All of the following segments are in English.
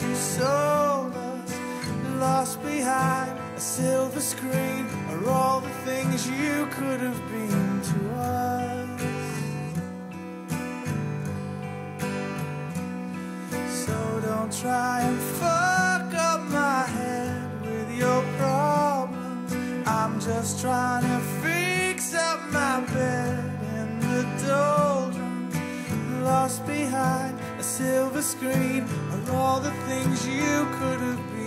you sold us, lost behind a silver screen, are all the things you could have been to us. So don't try and fuck up my head with your problems. I'm just trying to. A screen are all the things you could have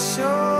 show.